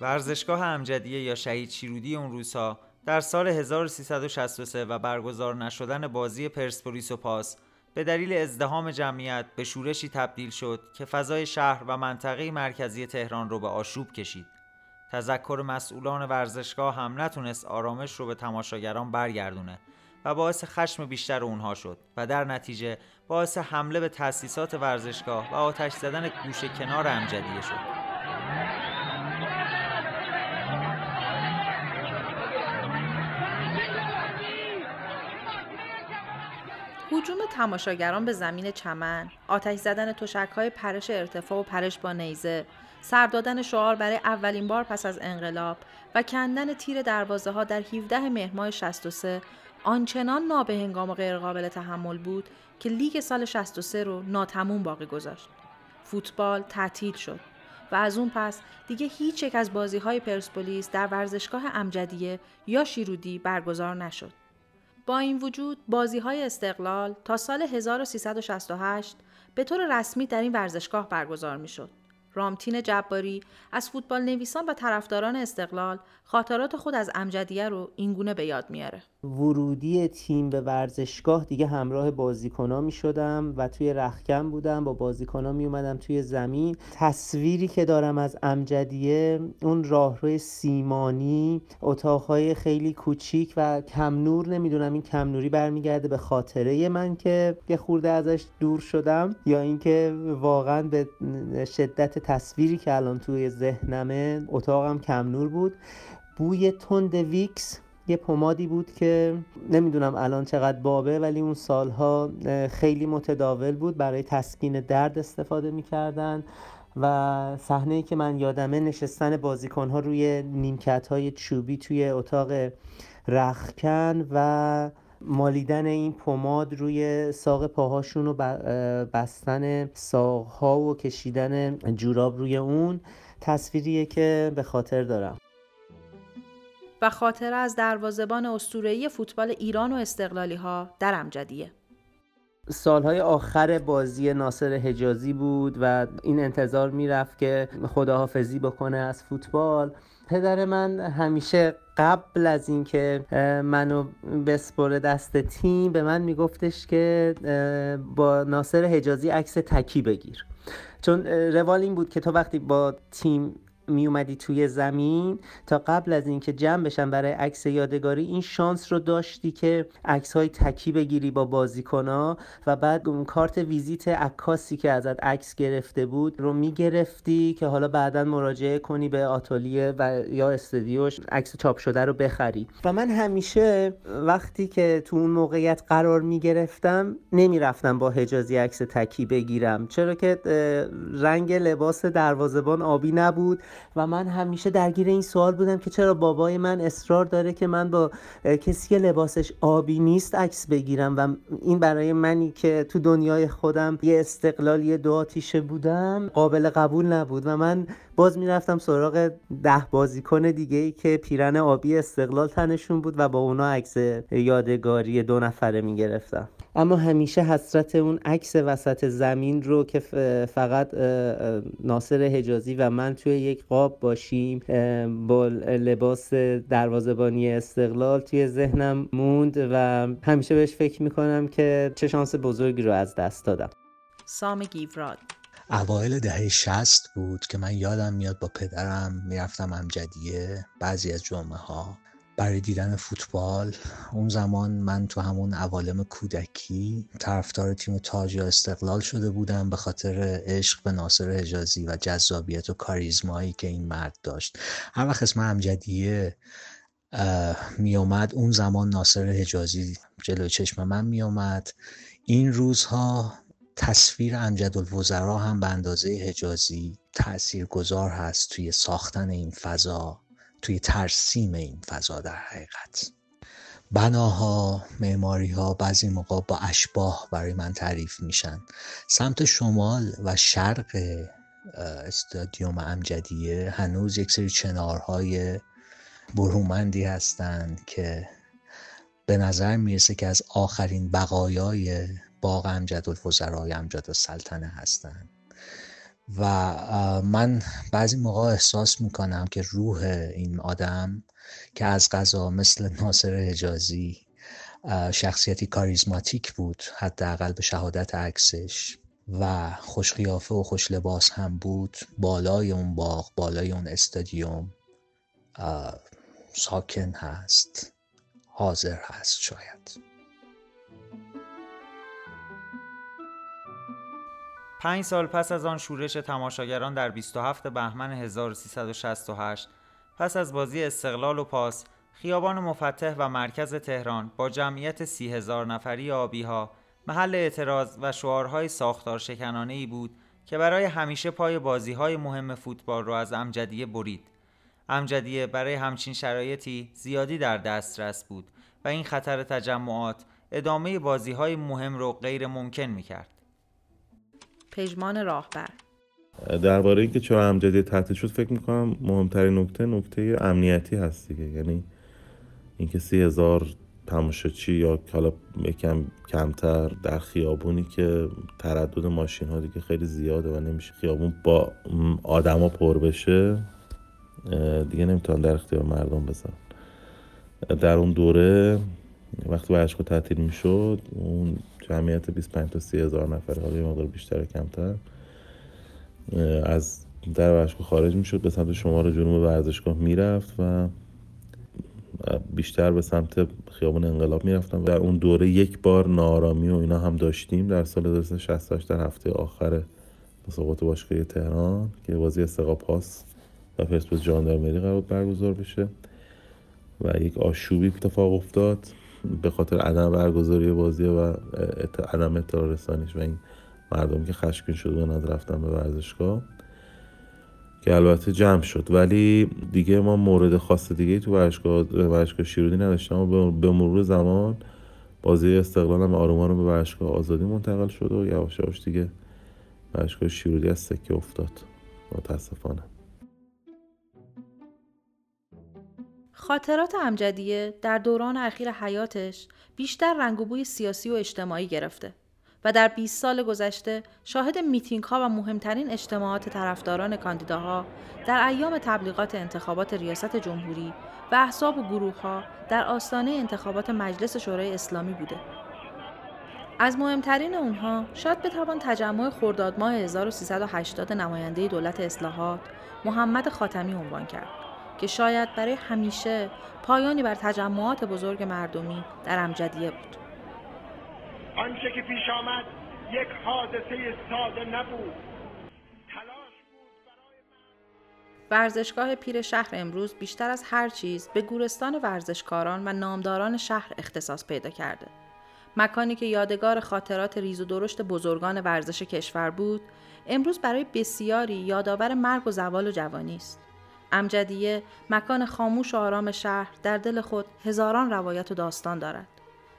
ورزشگاه امجدیه یا شهید شیرودی اون روزها در سال 1363 و برگزار نشدن بازی پرسپولیس و پاس به دلیل ازدهام جمعیت به شورشی تبدیل شد که فضای شهر و منطقه مرکزی تهران رو به آشوب کشید. تذکر مسئولان ورزشگاه هم نتونست آرامش رو به تماشاگران برگردونه و باعث خشم بیشتر اونها شد و در نتیجه باعث حمله به تأسیسات ورزشگاه و آتش زدن گوشه کنار امجدیه شد.
حجوم تماشاگران به زمین چمن، آتش زدن های پرش ارتفاع و پرش با نیزه، سر دادن شعار برای اولین بار پس از انقلاب و کندن تیر دروازه ها در 17 مهر ماه 63 آنچنان نابهنگام و غیرقابل تحمل بود که لیگ سال 63 رو ناتموم باقی گذاشت. فوتبال تعطیل شد و از اون پس دیگه هیچ یک از بازی های پرسپولیس در ورزشگاه امجدیه یا شیرودی برگزار نشد. با این وجود بازی های استقلال تا سال 1368 به طور رسمی در این ورزشگاه برگزار می شد. رامتین جباری از فوتبال نویسان و طرفداران استقلال خاطرات خود از امجدیه رو اینگونه به یاد میاره
ورودی تیم به ورزشگاه دیگه همراه بازیکنا می شدم و توی رخکن بودم با بازیکنا می اومدم توی زمین. تصویری که دارم از امجدیه اون راهروی سیمانی اتاقهای خیلی کوچیک و کم نور نمی‌دونم این کم نوری برمیگرده به خاطره من که یه خورده ازش دور شدم یا اینکه واقعا به شدت تصویری که الان توی ذهنمه اتاقم کم نور بود. بوی تند ویکس یه پمادی بود که نمی‌دونم الان چقدر بابه ولی اون سالها خیلی متداول بود. برای تسکین درد استفاده می‌کردن و صحنه که من یادمه نشستن بازیکن ها روی نیمکت های چوبی توی اتاق رخکن و مالیدن این پماد روی ساق پاهاشون و بستن ساقها و کشیدن جوراب روی اون تصویریه که به خاطر دارم.
و خاطر از دروازبان اسطوره‌ای فوتبال ایران و استقلالی ها در امجدیه.
سالهای آخر بازی ناصر حجازی بود و این انتظار می‌رفت که خداحافظی بکنه از فوتبال. پدر من همیشه قبل از اینکه منو بسپره دست تیم به من میگفتش که با ناصر حجازی عکس تکی بگیر. چون روال این بود که تو وقتی با تیم می اومدی توی زمین تا قبل از اینکه جمع بشن برای عکس یادگاری این شانس رو داشتی که عکس های تکی بگیری با بازیکنا و بعد اون کارت ویزیت عکاسی که ازت عکس گرفته بود رو می‌گرفتی که حالا بعدا مراجعه کنی به آتلیه و یا استودیوش عکس چاپ شده رو بخری. و من همیشه وقتی که تو اون موقعیت قرار می‌گرفتم نمی‌رفتم با حجازی عکس تکی بگیرم. چرا که رنگ لباس دروازبان آبی نبود. و من همیشه درگیر این سوال بودم که چرا بابای من اصرار داره که من با کسی که لباسش آبی نیست عکس بگیرم و این برای منی که تو دنیای خودم یه استقلالی دو آتیشه بودم قابل قبول نبود و من باز می‌رفتم سراغ ده بازیکن دیگه ای که پیرن آبی استقلال تنشون بود و با اونا عکس یادگاری دو نفره می‌گرفتم. اما همیشه حسرت اون عکس وسط زمین رو که فقط ناصر حجازی و من توی یک قاب باشیم با لباس دروازبانی استقلال توی ذهنم موند و همیشه بهش فکر می‌کنم که چه شانس بزرگی رو از دست دادم.
سام گیوراد
اوایل دهه شست بود که من یادم میاد با پدرم می‌رفتم امجدیه بعضی از جمعه ها برای دیدن فوتبال. اون زمان من تو همون عوالم کودکی طرفدار تیم تاج یا استقلال شده بودم به خاطر عشق به ناصر حجازی و جذابیت و کاریزمایی که این مرد داشت. هر وقت اسم امجدیه می اومد اون زمان ناصر حجازی جلوی چشم من می اومد این روزها تصویر امجد الوزرا هم به اندازه حجازی تأثیر گذار هست توی ساختن این فضا. توی ترسیم این فضا در حقیقت. بناها معماری ها بعضی موقع با اشباه برای من تعریف میشن. سمت شمال و شرق استادیوم امجدیه هنوز یک سری چنارهای برومندی هستند که به نظر می‌رسه که از آخرین بقایای باغ امجد الوزرای امجد السلطنه هستند. و من بعضی موقع احساس می‌کنم که روح این آدم که از غذا مثل ناصر حجازی شخصیتی کاریزماتیک بود حداقل به شهادت عکسش و خوش قیافه و خوش لباس هم بود بالای اون باغ بالای اون استادیوم ساکن هست حاضر هست شاید.
پنج سال پس از آن شورش تماشاگران در 27 بهمن 1368 پس از بازی استقلال و پاس خیابان مفتح و مرکز تهران با جمعیت سی هزار نفری آبی ها محل اعتراض و شعارهای ساختار شکنانه ای بود که برای همیشه پای بازی های مهم فوتبال را از امجدیه برید. امجدیه برای همچین شرایطی زیادی در دسترس بود و این خطر تجمعات ادامه بازی های مهم رو غیر ممکن می کرد.
پژمان راهبر.
درباره اینکه چرا امجدیه تعطیل شد فکر می‌کنم مهمترین نکته نکته امنیتی هست دیگه. یعنی اینکه سی هزار تماشاچی یا حالا یکم کمتر در خیابونی که تردد ماشین ها دیگه خیلی زیاده و نمیشه خیابون با آدما پر بشه دیگه نمی‌تونن در اختیار مردم بزن در اون دوره وقتی ورزشگاه تعطیل می‌شد اون جمعیت 25 تا 30 هزار نفر حالا یه مقدار بیشتر و کمتر. از در ورزشگاه خارج می‌شد به سمت شمال جنوب ورزشگاه می‌رفت و بیشتر به سمت خیابان انقلاب می‌رفتم. در اون دوره یک بار نارامی و اینا هم داشتیم. در سال 1968 در هفته آخر مسابقات باشگاه تهران که بازی استقا پاس و پرسپولیس جاندارمری قرار برگزار بشه و یک آشوبی اتفاق افتاد. به خاطر عدم برگزاری بازی و عدم اطلاع رسانیش و این مردم که خشکین شدن از رفتن به ورزشگاه که البته جمع شد. ولی دیگه ما مورد خاص دیگه تو ورزشگاه ورزشگاه شیرودی نداشتم و به مرور زمان بازی استقلال هم آروم رو به ورزشگاه آزادی منتقل شد و یواش یواش دیگه ورزشگاه شیرودی از سکه افتاد. متاسفانه.
خاطرات امجدیه در دوران اخیر حیاتش بیشتر رنگ و بوی سیاسی و اجتماعی گرفته و در 20 سال گذشته شاهد میتینگ ها و مهمترین اجتماعات طرفداران کاندیداها در ایام تبلیغات انتخابات ریاست جمهوری و احزاب و گروه ها در آستانه انتخابات مجلس شورای اسلامی بوده. از مهمترین اونها شاید بتوان تجمع خرداد ماه 1380 نماینده دولت اصلاحات محمد خاتمی عنوان کرد که شاید برای همیشه پایانی بر تجمعات بزرگ مردمی در امجدیه بود.
آنچه که پیش آمد یک حادثه ساده نبود
ورزشگاه پیر شهر امروز بیشتر از هر چیز به گورستان ورزشکاران و نامداران شهر اختصاص پیدا کرده. مکانی که یادگار خاطرات ریز و درشت بزرگان ورزش کشور بود، امروز برای بسیاری یادآور مرگ و زوال و جوانی است. امجدیه مکان خاموش و آرام شهر در دل خود هزاران روایت و داستان دارد.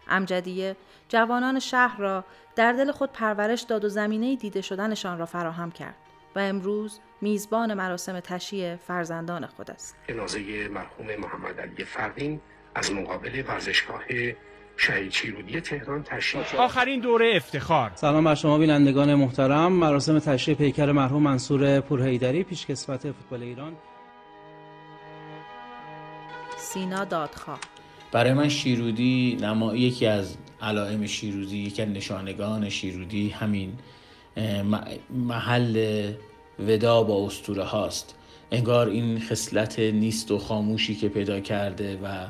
امجدیه جوانان شهر را در دل خود پرورش داد و زمینه دیده شدنشان را فراهم کرد و امروز میزبان مراسم تشییع فرزندان خود است.
جنازه مرحوم محمد علی فردین از مقابل ورزشگاه شهید چیرودی تهران تشریف
آخرین دوره افتخار
سلام بر شما بینندگان محترم مراسم تشرییع پیکر مرحوم منصور پورهیدری پیشکسوت فوتبال ایران
سینا دادخواه.
برای من شیرودی نما یکی از علائم شیرودی یکی از نشانگان شیرودی همین محل ودا با استوره هاست. انگار این خصلت نیست و خاموشی که پیدا کرده و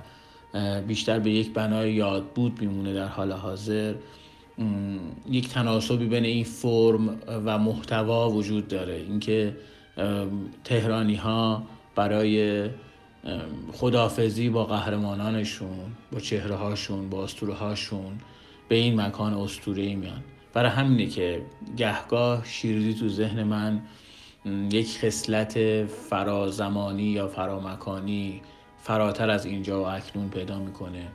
بیشتر به یک بنای یاد بود میمونه در حال حاضر. یک تناسبی بین این فرم و محتوا وجود داره. اینکه تهرانی ها برای خدافزی با قهرمانانشون با چهره هاشون با استوره هاشون به این مکان استوره میان. برای همینه که گهگاه شیرودی تو ذهن من یک خصلت فرازمانی یا فرامکانی فراتر از اینجا و اکنون پیدا می‌کنه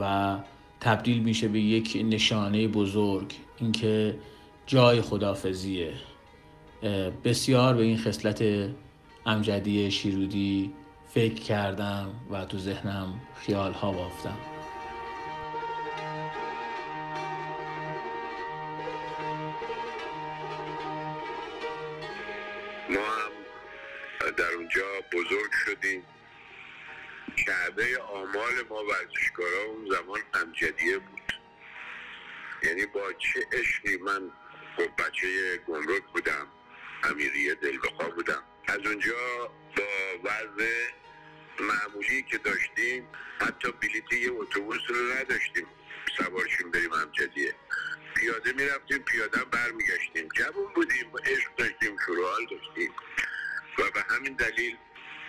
و تبدیل میشه به یک نشانه بزرگ اینکه جای خدافزیه بسیار به این خصلت امجدی شیرودی فکر کردم و تو ذهنم خیال ها بافتم
و در اونجا بزرگ شدیم. کعبه آمال ما ورزشکارا اون زمان امجدیه بود. یعنی با چه عشقی من بچه گمرک بودم امیریه دلبخوا بودم. از اونجا با وضع معمولی که داشتیم حتی بلیتی یه اتوبوس رو نداشتیم. سوارشیم بریم امجدیه پیاده می‌رفتیم پیاده برمیگشتیم. جوون بودیم عشق داشتیم شروعال داشتیم. و به همین دلیل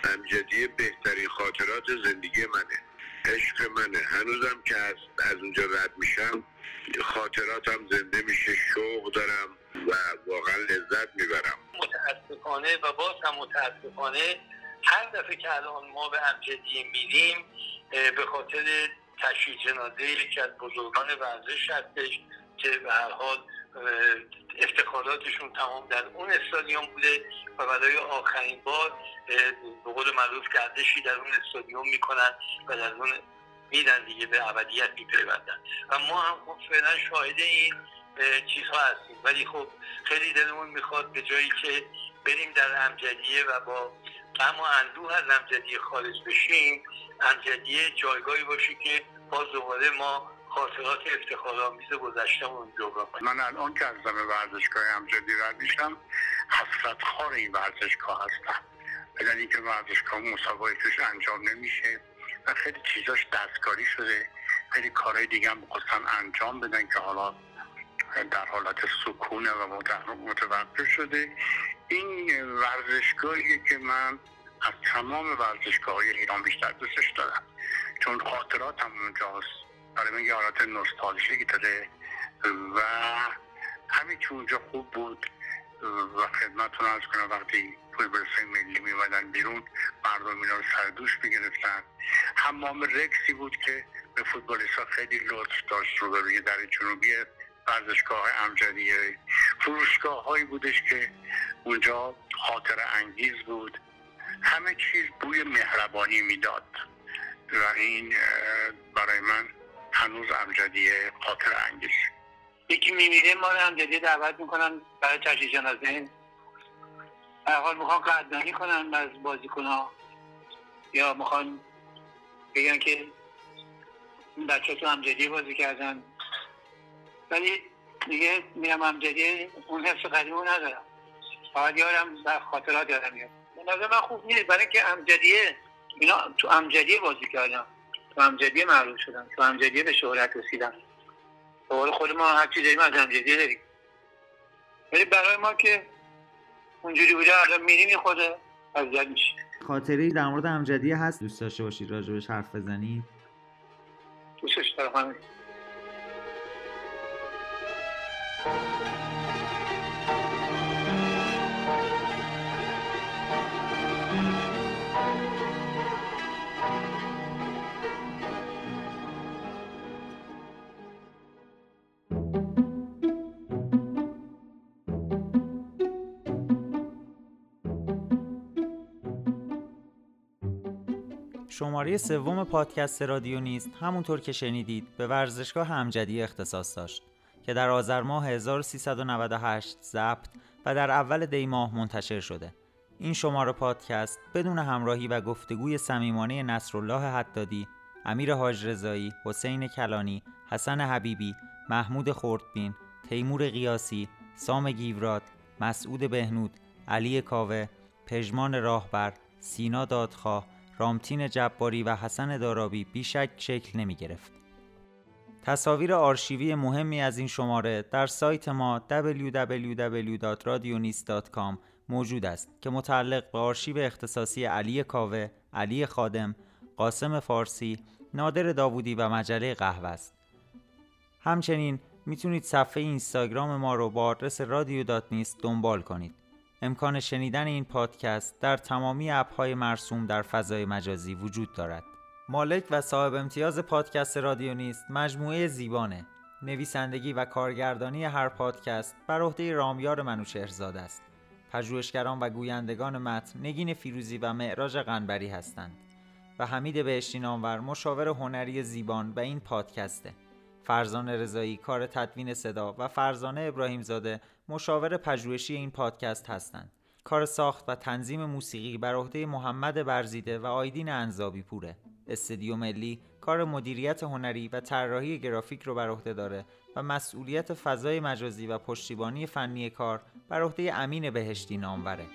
امجدیه بهترین خاطرات زندگی منه. عشق منه. هنوزم که از, از اونجا رد میشم خاطراتم زنده میشه شوق دارم. و واقعا لذت می‌برم.
متاسفانه و باز هم متاسفانه هر دفعه که الان ما به امجدیه میریم به خاطر تشییع جنازه یکی از بزرگان ورزش هستش که به هر حال افتخاراتشون تمام در اون استادیوم بوده و برای آخرین بار به قول معروف گردشی در اون استادیوم می‌کنن و در اون میدن دیگه به ابدیت میپیوندن. و ما هم خب فعلا شاهد این چیزها هستیم. ولی خب خیلی دلمون می‌خواد به جایی که بریم در امجدیه و با غم و اندوه از امجدیه خارج بشیم امجدیه جایگاهی باشه که باز دوباره ما خاطرات افتخارآمیز گذشتهمون جبران
من الان که از زمین ورزشگاه امجدی رد میشم حسرت خار این ورزشگاه هستم. بدن اینکه ورزشگاه مسابقه توش انجام نمیشه و خیلی چیزاش دستکاری شده. خیلی کارهای دیگه هم بخواستن انجام بدن که حالا در حالت سکونه و متوقف شده. این ورزشگاهی که من از تمام ورزشگاه های ایران بیشتر دوستش دارم. چون خاطرات هم اونجاست. برای من یه حالت نوستالژی داره. و همین که اونجا خوب بود و خدمتتون ارز کنم وقتی برسه ملی میمدن بیرون مردم اینا رو سر دوش می‌گرفتن. حمام رکسی بود که به فوتبالیستا خیلی لطف داشت رو روی در جنوبی ورزشگاه امجدیه فروشگاه هایی بودش که اونجا خاطر انگیز بود. همه چیز بوی مهربانی می‌داد. و این برای من هنوز امجدیه خاطر انگیز.
یکی میمیره ما رو امجدیه دعوت می‌کنن برای تشریح جنازه. حال می‌خوان قدردانی کنن از بازیکن ها یا می‌خوان بگن که بچه تو امجدیه بازی کردن. ولی دیگه میرم امجدیه اون حس قدیمو ندارم. فقط یارم در خاطرات یادم میاد. به نظر من خوب نیست. برای که امجدیه اینا تو امجدیه بازی کردم. تو امجدیه معروف شدم. تو امجدیه به شهرت رسیدم. به قول خود ما هر چی داریم از امجدیه داریم. ولی برای ما که اونجوری بوده الان میریم یه خود اذیت میشه
خاطری در مورد امجدیه هست؟ دوست داشته باشید راجبش حرف بزنید.
دوستش دارم همین.
شماره سوم پادکست رادیو نیست همونطور که شنیدید به ورزشگاه همجدی اختصاص داشت. که در آذر ماه 1398 ضبط و در اول دی ماه منتشر شده. این شماره پادکست بدون همراهی و گفتگوی صمیمانه نصرالله حدادی، امیر حاج رضایی، حسین کلانی، حسن حبیبی، محمود خردبین، تیمور قیاسی، سام گیوراد، مسعود بهنود، علی کاوه، پژمان راهبر، سینا دادخواه، رامتین جباری و حسن دارابی بیشک شکل نمی گرفت. تصاویر آرشیوی مهمی از این شماره در سایت ما www.radionist.com موجود است که متعلق به آرشیو اختصاصی علی کاوه، علی خادم، قاسم فارسی، نادر داوودی و مجله قهوه است. همچنین می‌تونید صفحه اینستاگرام ما رو با آدرس رادیو نیست دنبال کنید. امکان شنیدن این پادکست در تمامی اپهای مرسوم در فضای مجازی وجود دارد. مالک و صاحب امتیاز پادکست رادیو نیست مجموعه زیبانه. نویسندگی و کارگردانی هر پادکست بر عهده رامیار منوشهرزاد است. پژوهشگران و گویندگان متن نگین فیروزی و معراج قنبری هستند و حمید بهشتی نامور مشاور هنری زیبان و این پادکسته. فرزان رضایی کار تدوین صدا و فرزانه ابراهیمزاده مشاور پژوهشی این پادکست هستند. کار ساخت و تنظیم موسیقی بر عهده محمد برزیده و آیدین انزابی پوره استدیو ملی کار مدیریت هنری و طراحی گرافیک رو بر عهده داره و مسئولیت فضای مجازی و پشتیبانی فنی کار بر عهده امین بهشتی ناموره.